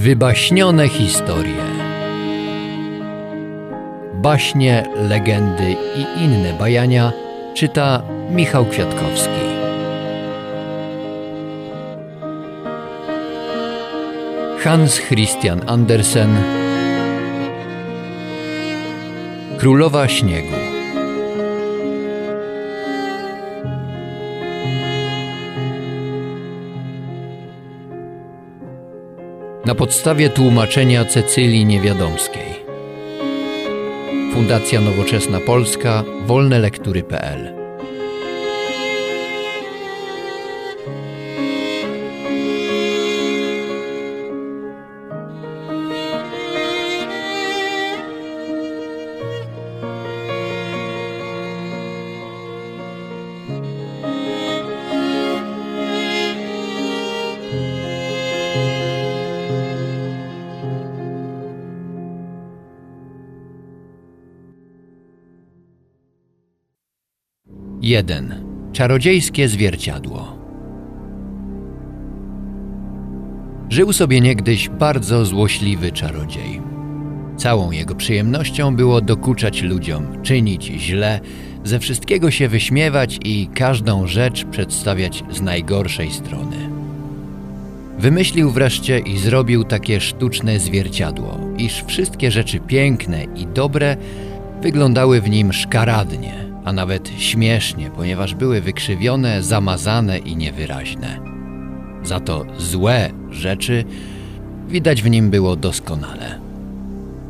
Wybaśnione historie. Baśnie, legendy i inne bajania czyta Michał Kwiatkowski. Hans Christian Andersen Królowa Śniegu podstawie tłumaczenia Cecylii Niewiadomskiej. Fundacja Nowoczesna Polska wolnelektury.pl Jeden. Czarodziejskie zwierciadło. Żył sobie niegdyś bardzo złośliwy czarodziej. Całą jego przyjemnością było dokuczać ludziom, czynić źle, ze wszystkiego się wyśmiewać i każdą rzecz przedstawiać z najgorszej strony. Wymyślił wreszcie i zrobił takie sztuczne zwierciadło, iż wszystkie rzeczy piękne i dobre wyglądały w nim szkaradnie, a nawet śmiesznie, ponieważ były wykrzywione, zamazane i niewyraźne. Za to złe rzeczy widać w nim było doskonale.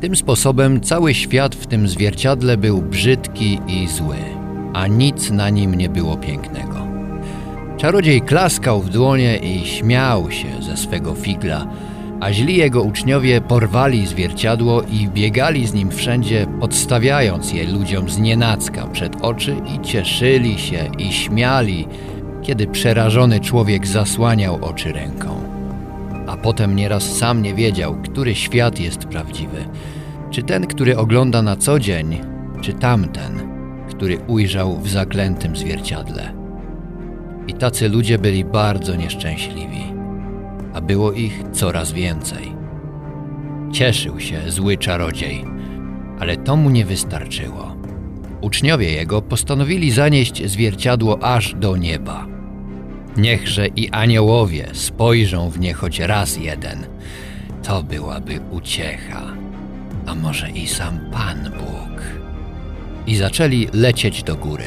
Tym sposobem cały świat w tym zwierciadle był brzydki i zły, a nic na nim nie było pięknego. Czarodziej klaskał w dłonie i śmiał się ze swego figla, a źli jego uczniowie porwali zwierciadło i biegali z nim wszędzie, podstawiając je ludziom z nienacka przed oczy i cieszyli się i śmiali, kiedy przerażony człowiek zasłaniał oczy ręką. A potem nieraz sam nie wiedział, który świat jest prawdziwy. Czy ten, który ogląda na co dzień, czy tamten, który ujrzał w zaklętym zwierciadle. I tacy ludzie byli bardzo nieszczęśliwi a było ich coraz więcej. Cieszył się zły czarodziej, ale to mu nie wystarczyło. Uczniowie jego postanowili zanieść zwierciadło aż do nieba. Niechże i aniołowie spojrzą w nie choć raz jeden. To byłaby uciecha, a może i sam Pan Bóg. I zaczęli lecieć do góry.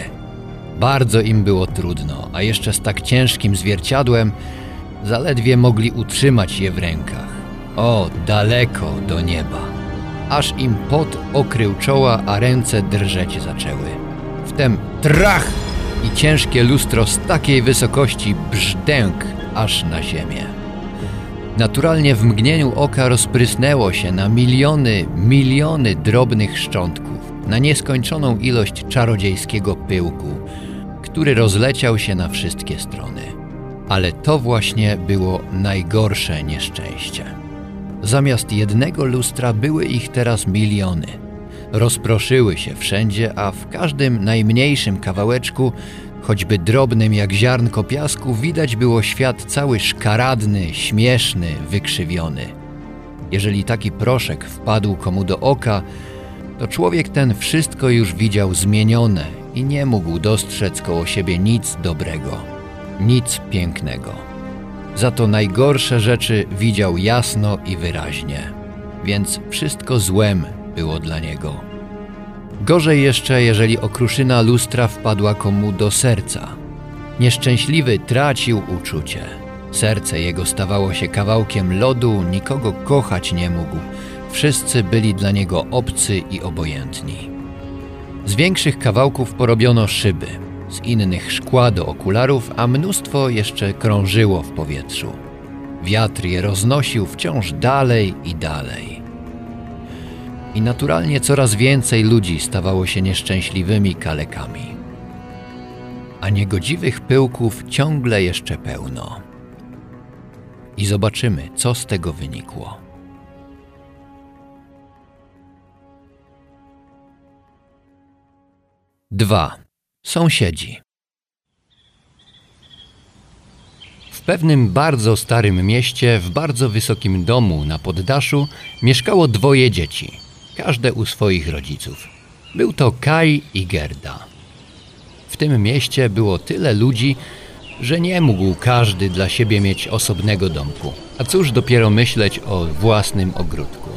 Bardzo im było trudno, a jeszcze z tak ciężkim zwierciadłem Zaledwie mogli utrzymać je w rękach. O, daleko do nieba. Aż im pot okrył czoła, a ręce drżeć zaczęły. Wtem trach i ciężkie lustro z takiej wysokości brzdęk aż na ziemię. Naturalnie w mgnieniu oka rozprysnęło się na miliony, miliony drobnych szczątków, na nieskończoną ilość czarodziejskiego pyłku, który rozleciał się na wszystkie strony. Ale to właśnie było najgorsze nieszczęście. Zamiast jednego lustra były ich teraz miliony. Rozproszyły się wszędzie, a w każdym najmniejszym kawałeczku, choćby drobnym jak ziarnko piasku, widać było świat cały szkaradny, śmieszny, wykrzywiony. Jeżeli taki proszek wpadł komu do oka, to człowiek ten wszystko już widział zmienione i nie mógł dostrzec koło siebie nic dobrego nic pięknego. Za to najgorsze rzeczy widział jasno i wyraźnie, więc wszystko złem było dla niego. Gorzej jeszcze, jeżeli okruszyna lustra wpadła komu do serca. Nieszczęśliwy tracił uczucie. Serce jego stawało się kawałkiem lodu, nikogo kochać nie mógł. Wszyscy byli dla niego obcy i obojętni. Z większych kawałków porobiono szyby, z innych szkła do okularów, a mnóstwo jeszcze krążyło w powietrzu. Wiatr je roznosił wciąż dalej i dalej. I naturalnie coraz więcej ludzi stawało się nieszczęśliwymi kalekami. A niegodziwych pyłków ciągle jeszcze pełno. I zobaczymy, co z tego wynikło. Dwa. Sąsiedzi. W pewnym bardzo starym mieście, w bardzo wysokim domu na poddaszu, mieszkało dwoje dzieci, każde u swoich rodziców. Był to Kai i Gerda. W tym mieście było tyle ludzi, że nie mógł każdy dla siebie mieć osobnego domku, a cóż dopiero myśleć o własnym ogródku.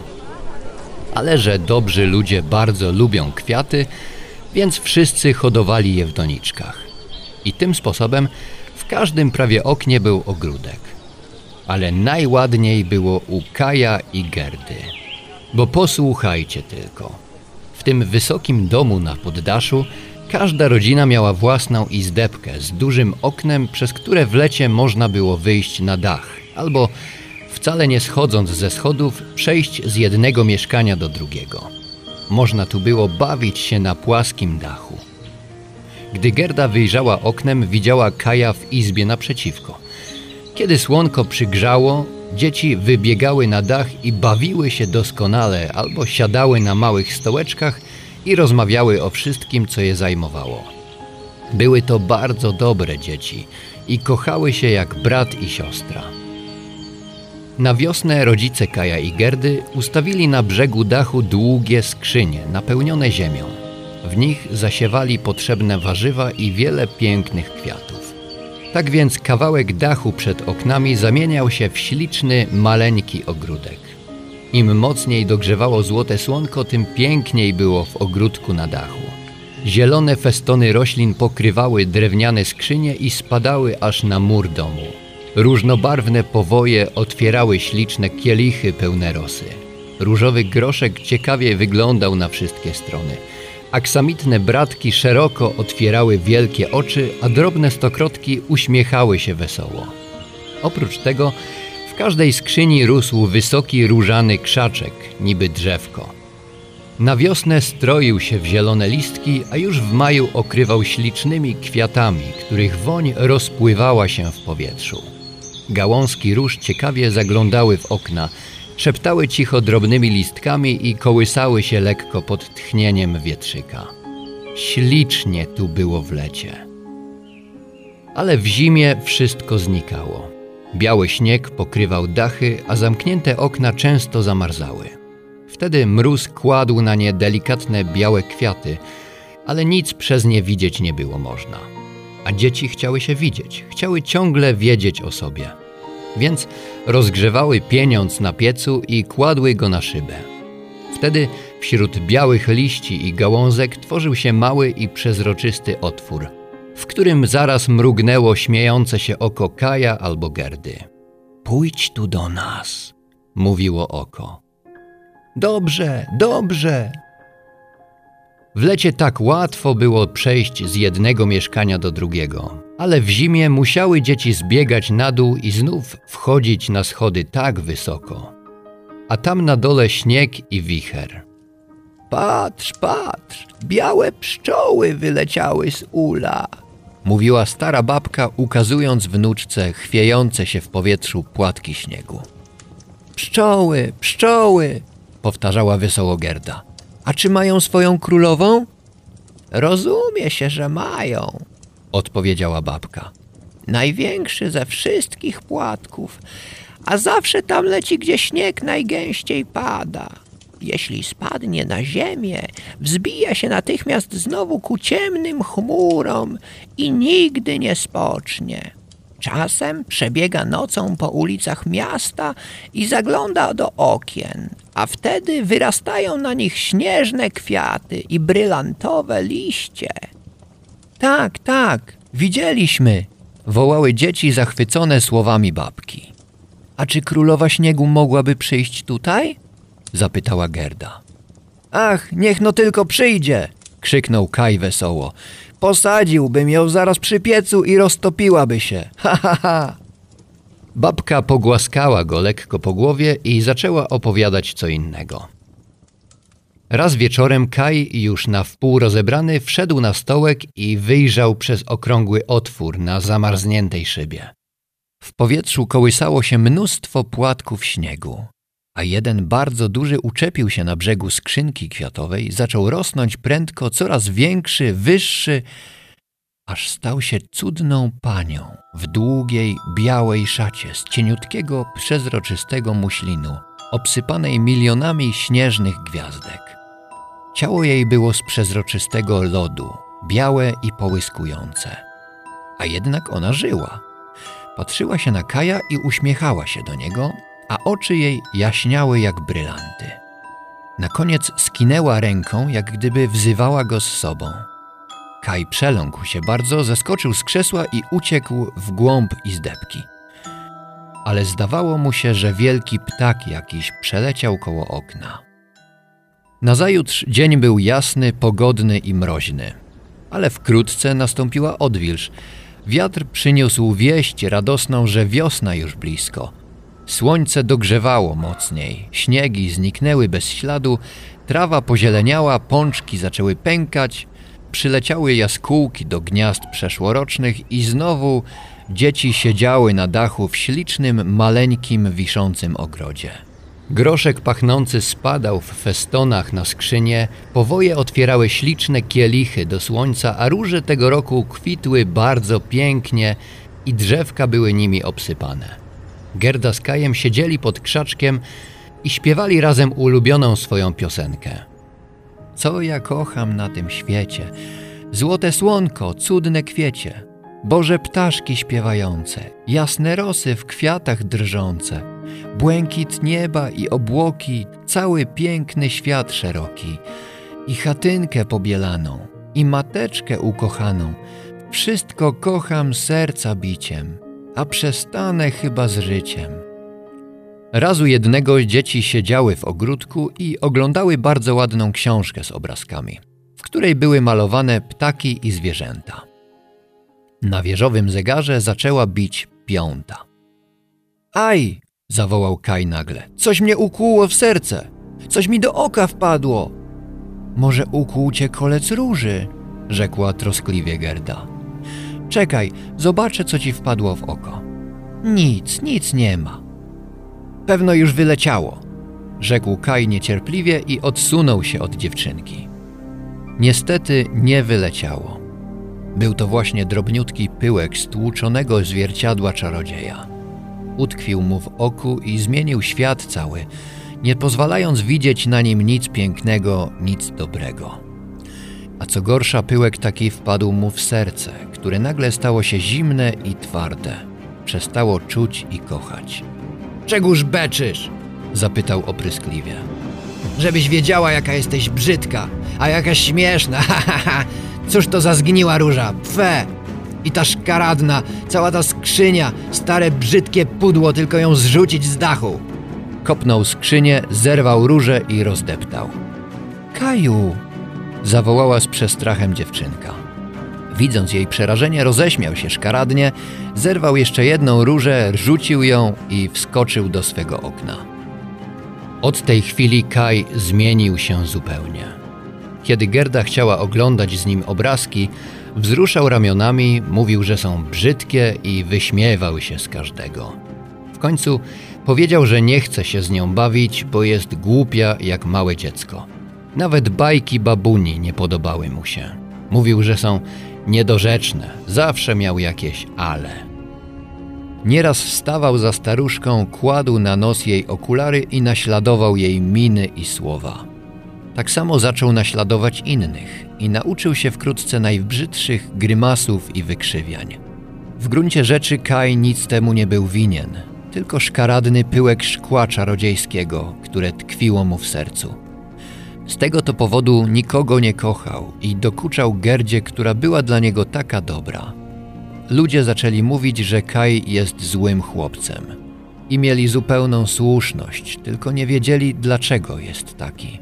Ale że dobrzy ludzie bardzo lubią kwiaty, więc wszyscy hodowali je w doniczkach. I tym sposobem w każdym prawie oknie był ogródek. Ale najładniej było u Kaja i Gerdy. Bo posłuchajcie tylko. W tym wysokim domu na poddaszu każda rodzina miała własną izdebkę z dużym oknem, przez które w lecie można było wyjść na dach, albo wcale nie schodząc ze schodów, przejść z jednego mieszkania do drugiego. Można tu było bawić się na płaskim dachu. Gdy Gerda wyjrzała oknem, widziała Kaja w izbie naprzeciwko. Kiedy słonko przygrzało, dzieci wybiegały na dach i bawiły się doskonale, albo siadały na małych stołeczkach i rozmawiały o wszystkim, co je zajmowało. Były to bardzo dobre dzieci i kochały się jak brat i siostra. Na wiosnę rodzice Kaja i Gerdy ustawili na brzegu dachu długie skrzynie napełnione ziemią. W nich zasiewali potrzebne warzywa i wiele pięknych kwiatów. Tak więc kawałek dachu przed oknami zamieniał się w śliczny, maleńki ogródek. Im mocniej dogrzewało złote słonko, tym piękniej było w ogródku na dachu. Zielone festony roślin pokrywały drewniane skrzynie i spadały aż na mur domu. Różnobarwne powoje otwierały śliczne kielichy pełne rosy. Różowy groszek ciekawie wyglądał na wszystkie strony. Aksamitne bratki szeroko otwierały wielkie oczy, a drobne stokrotki uśmiechały się wesoło. Oprócz tego w każdej skrzyni rósł wysoki różany krzaczek, niby drzewko. Na wiosnę stroił się w zielone listki, a już w maju okrywał ślicznymi kwiatami, których woń rozpływała się w powietrzu. Gałązki róż ciekawie zaglądały w okna, szeptały cicho drobnymi listkami i kołysały się lekko pod tchnieniem wietrzyka. Ślicznie tu było w lecie. Ale w zimie wszystko znikało. Biały śnieg pokrywał dachy, a zamknięte okna często zamarzały. Wtedy mróz kładł na nie delikatne białe kwiaty, ale nic przez nie widzieć nie było można. A dzieci chciały się widzieć, chciały ciągle wiedzieć o sobie. Więc rozgrzewały pieniądz na piecu i kładły go na szybę. Wtedy wśród białych liści i gałązek tworzył się mały i przezroczysty otwór – w którym zaraz mrugnęło śmiejące się oko Kaja albo Gerdy. Pójdź tu do nas, mówiło oko. Dobrze, dobrze. W lecie tak łatwo było przejść z jednego mieszkania do drugiego, ale w zimie musiały dzieci zbiegać na dół i znów wchodzić na schody tak wysoko. A tam na dole śnieg i wicher. Patrz, patrz, białe pszczoły wyleciały z ula, mówiła stara babka, ukazując wnuczce chwiejące się w powietrzu płatki śniegu. Pszczoły, pszczoły, powtarzała wesoło Gerda. A czy mają swoją królową? Rozumie się, że mają, odpowiedziała babka. Największy ze wszystkich płatków, a zawsze tam leci, gdzie śnieg najgęściej pada jeśli spadnie na ziemię, wzbija się natychmiast znowu ku ciemnym chmurom i nigdy nie spocznie. Czasem przebiega nocą po ulicach miasta i zagląda do okien, a wtedy wyrastają na nich śnieżne kwiaty i brylantowe liście. Tak, tak, widzieliśmy, wołały dzieci zachwycone słowami babki. A czy królowa śniegu mogłaby przyjść tutaj? zapytała Gerda. Ach, niech no tylko przyjdzie, krzyknął Kaj wesoło. Posadziłbym ją zaraz przy piecu i roztopiłaby się. Ha, ha, ha. Babka pogłaskała go lekko po głowie i zaczęła opowiadać co innego. Raz wieczorem Kaj, już na wpół rozebrany, wszedł na stołek i wyjrzał przez okrągły otwór na zamarzniętej szybie. W powietrzu kołysało się mnóstwo płatków śniegu a jeden bardzo duży uczepił się na brzegu skrzynki kwiatowej, zaczął rosnąć prędko, coraz większy, wyższy, aż stał się cudną panią w długiej, białej szacie z cieniutkiego, przezroczystego muślinu, obsypanej milionami śnieżnych gwiazdek. Ciało jej było z przezroczystego lodu, białe i połyskujące. A jednak ona żyła. Patrzyła się na Kaja i uśmiechała się do niego, a oczy jej jaśniały jak brylanty. Na koniec skinęła ręką, jak gdyby wzywała go z sobą. Kaj przeląkł się bardzo, zeskoczył z krzesła i uciekł w głąb izdebki. Ale zdawało mu się, że wielki ptak jakiś przeleciał koło okna. Nazajutrz dzień był jasny, pogodny i mroźny, ale wkrótce nastąpiła odwilż. Wiatr przyniósł wieść radosną, że wiosna już blisko. Słońce dogrzewało mocniej, śniegi zniknęły bez śladu, trawa pozieleniała, pączki zaczęły pękać, przyleciały jaskółki do gniazd przeszłorocznych i znowu dzieci siedziały na dachu w ślicznym, maleńkim, wiszącym ogrodzie. Groszek pachnący spadał w festonach na skrzynie, powoje otwierały śliczne kielichy do słońca, a róże tego roku kwitły bardzo pięknie i drzewka były nimi obsypane. Gerda z Kajem siedzieli pod krzaczkiem i śpiewali razem ulubioną swoją piosenkę. Co ja kocham na tym świecie? Złote słonko, cudne kwiecie, Boże ptaszki śpiewające, jasne rosy w kwiatach drżące, błękit nieba i obłoki, cały piękny świat szeroki, i chatynkę pobielaną, i mateczkę ukochaną, wszystko kocham serca biciem, a przestanę chyba z życiem. Razu jednego dzieci siedziały w ogródku i oglądały bardzo ładną książkę z obrazkami, w której były malowane ptaki i zwierzęta. Na wieżowym zegarze zaczęła bić piąta. Aj! zawołał Kaj nagle. Coś mnie ukłuło w serce. Coś mi do oka wpadło. Może ukłuł cię kolec róży, rzekła troskliwie Gerda. Czekaj, zobaczę, co ci wpadło w oko. Nic, nic nie ma. Pewno już wyleciało, rzekł Kaj niecierpliwie i odsunął się od dziewczynki. Niestety nie wyleciało. Był to właśnie drobniutki pyłek stłuczonego zwierciadła czarodzieja. Utkwił mu w oku i zmienił świat cały, nie pozwalając widzieć na nim nic pięknego, nic dobrego. A co gorsza, pyłek taki wpadł mu w serce, które nagle stało się zimne i twarde. Przestało czuć i kochać. Czegóż beczysz? zapytał opryskliwie. Żebyś wiedziała, jaka jesteś brzydka, a jaka śmieszna, ha. Cóż to za zgniła róża? Pfe! I ta szkaradna, cała ta skrzynia, stare brzydkie pudło, tylko ją zrzucić z dachu. Kopnął skrzynię, zerwał różę i rozdeptał. Kaju! zawołała z przestrachem dziewczynka. Widząc jej przerażenie, roześmiał się szkaradnie, zerwał jeszcze jedną różę, rzucił ją i wskoczył do swego okna. Od tej chwili Kaj zmienił się zupełnie. Kiedy Gerda chciała oglądać z nim obrazki, wzruszał ramionami, mówił, że są brzydkie i wyśmiewał się z każdego. W końcu powiedział, że nie chce się z nią bawić, bo jest głupia jak małe dziecko. Nawet bajki babuni nie podobały mu się. Mówił, że są niedorzeczne, zawsze miał jakieś ale. Nieraz wstawał za staruszką, kładł na nos jej okulary i naśladował jej miny i słowa. Tak samo zaczął naśladować innych i nauczył się wkrótce najbrzydszych grymasów i wykrzywiań. W gruncie rzeczy Kai nic temu nie był winien, tylko szkaradny pyłek szkła czarodziejskiego, które tkwiło mu w sercu. Z tego to powodu nikogo nie kochał i dokuczał Gerdzie, która była dla niego taka dobra. Ludzie zaczęli mówić, że Kai jest złym chłopcem. I mieli zupełną słuszność, tylko nie wiedzieli, dlaczego jest taki.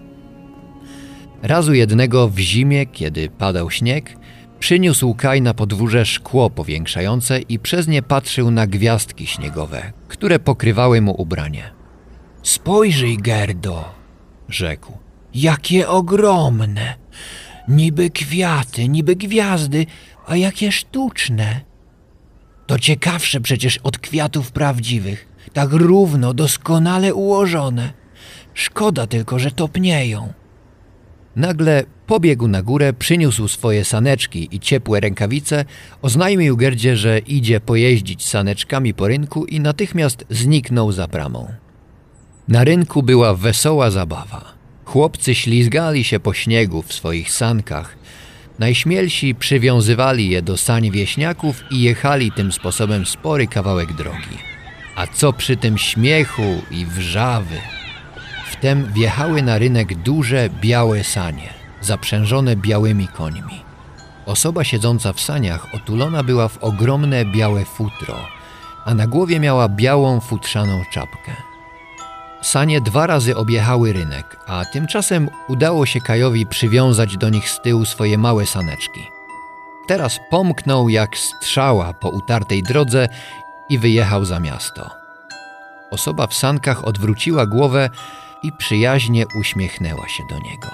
Razu jednego w zimie, kiedy padał śnieg, przyniósł Kaj na podwórze szkło powiększające i przez nie patrzył na gwiazdki śniegowe, które pokrywały mu ubranie. Spojrzyj, Gerdo, rzekł. Jakie ogromne! Niby kwiaty, niby gwiazdy, a jakie sztuczne. To ciekawsze przecież od kwiatów prawdziwych, tak równo, doskonale ułożone. Szkoda tylko, że topnieją. Nagle Pobiegł na górę, przyniósł swoje saneczki i ciepłe rękawice, oznajmił Gerdzie, że idzie pojeździć saneczkami po rynku i natychmiast zniknął za bramą. Na rynku była wesoła zabawa. Chłopcy ślizgali się po śniegu w swoich sankach. Najśmielsi przywiązywali je do sań wieśniaków i jechali tym sposobem spory kawałek drogi. A co przy tym śmiechu i wrzawy? Wtem wjechały na rynek duże, białe sanie, zaprzężone białymi końmi. Osoba siedząca w saniach otulona była w ogromne białe futro, a na głowie miała białą futrzaną czapkę. Sanie dwa razy objechały rynek, a tymczasem udało się Kajowi przywiązać do nich z tyłu swoje małe saneczki. Teraz pomknął jak strzała po utartej drodze i wyjechał za miasto. Osoba w sankach odwróciła głowę i przyjaźnie uśmiechnęła się do niego.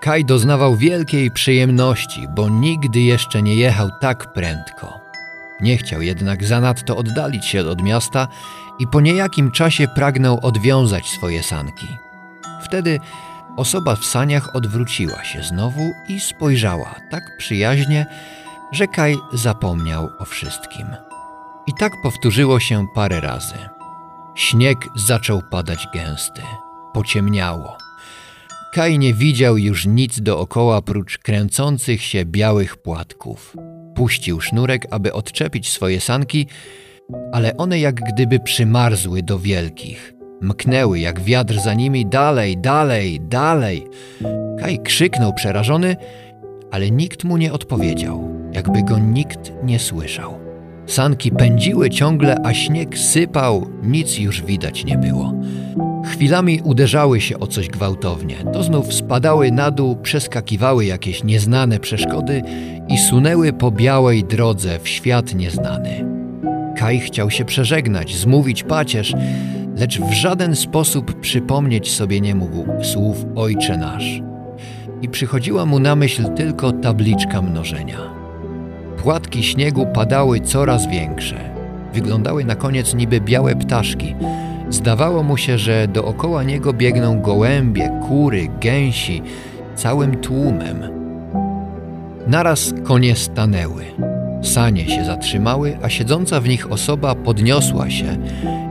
Kaj doznawał wielkiej przyjemności, bo nigdy jeszcze nie jechał tak prędko. Nie chciał jednak zanadto oddalić się od miasta i po niejakim czasie pragnął odwiązać swoje sanki. Wtedy osoba w saniach odwróciła się znowu i spojrzała tak przyjaźnie, że Kaj zapomniał o wszystkim. I tak powtórzyło się parę razy. Śnieg zaczął padać gęsty, pociemniało. Kaj nie widział już nic dookoła prócz kręcących się białych płatków. Puścił sznurek, aby odczepić swoje sanki, ale one jak gdyby przymarzły do wielkich. Mknęły jak wiatr za nimi dalej, dalej, dalej. Kaj krzyknął przerażony, ale nikt mu nie odpowiedział, jakby go nikt nie słyszał. Sanki pędziły ciągle, a śnieg sypał, nic już widać nie było. Chwilami uderzały się o coś gwałtownie, to znów spadały na dół, przeskakiwały jakieś nieznane przeszkody i sunęły po białej drodze w świat nieznany. Kaj chciał się przeżegnać, zmówić pacierz, lecz w żaden sposób przypomnieć sobie nie mógł słów Ojcze nasz. I przychodziła mu na myśl tylko tabliczka mnożenia. Płatki śniegu padały coraz większe. Wyglądały na koniec niby białe ptaszki. Zdawało mu się, że dookoła niego biegną gołębie, kury, gęsi, całym tłumem. Naraz konie stanęły. Sanie się zatrzymały, a siedząca w nich osoba podniosła się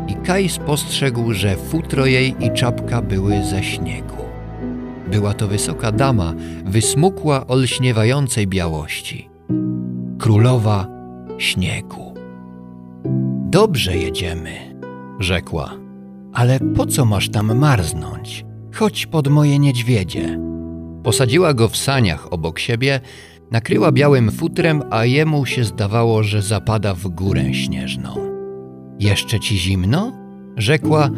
i Kaj spostrzegł, że futro jej i czapka były ze śniegu. Była to wysoka dama, wysmukła olśniewającej białości. Królowa śniegu. Dobrze jedziemy, rzekła. Ale po co masz tam marznąć? Chodź pod moje niedźwiedzie. Posadziła go w saniach obok siebie, nakryła białym futrem, a jemu się zdawało, że zapada w górę śnieżną. Jeszcze ci zimno? rzekła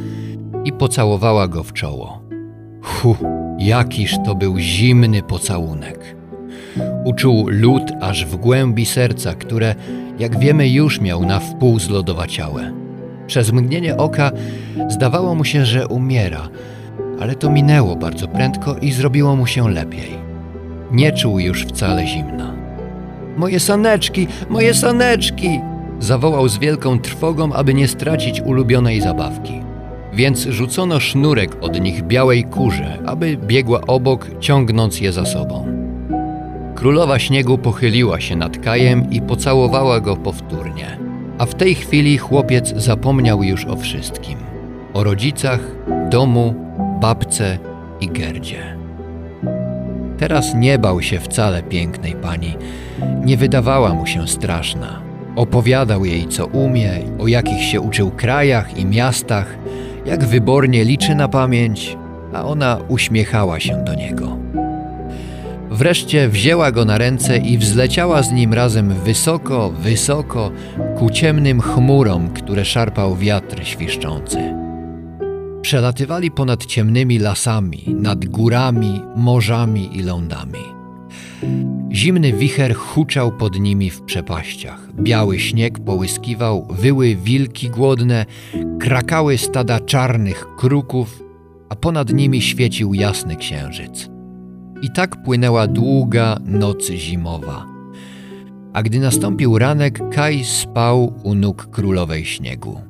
i pocałowała go w czoło. Hu, jakiż to był zimny pocałunek. Uczuł lód aż w głębi serca, które, jak wiemy, już miał na wpół zlodowaciałe. Przez mgnienie oka zdawało mu się, że umiera, ale to minęło bardzo prędko i zrobiło mu się lepiej. Nie czuł już wcale zimna. Moje saneczki, moje saneczki! Zawołał z wielką trwogą, aby nie stracić ulubionej zabawki. Więc rzucono sznurek od nich białej kurze, aby biegła obok, ciągnąc je za sobą. Królowa śniegu pochyliła się nad Kajem i pocałowała go powtórnie. A w tej chwili chłopiec zapomniał już o wszystkim: o rodzicach, domu, babce i Gerdzie. Teraz nie bał się wcale pięknej pani, nie wydawała mu się straszna. Opowiadał jej, co umie, o jakich się uczył krajach i miastach, jak wybornie liczy na pamięć, a ona uśmiechała się do niego. Wreszcie wzięła go na ręce i wzleciała z nim razem wysoko, wysoko, ku ciemnym chmurom, które szarpał wiatr świszczący. Przelatywali ponad ciemnymi lasami, nad górami, morzami i lądami. Zimny wicher huczał pod nimi w przepaściach. Biały śnieg połyskiwał, wyły wilki głodne, krakały stada czarnych kruków, a ponad nimi świecił jasny księżyc. I tak płynęła długa noc zimowa. A gdy nastąpił ranek, Kaj spał u nóg królowej śniegu.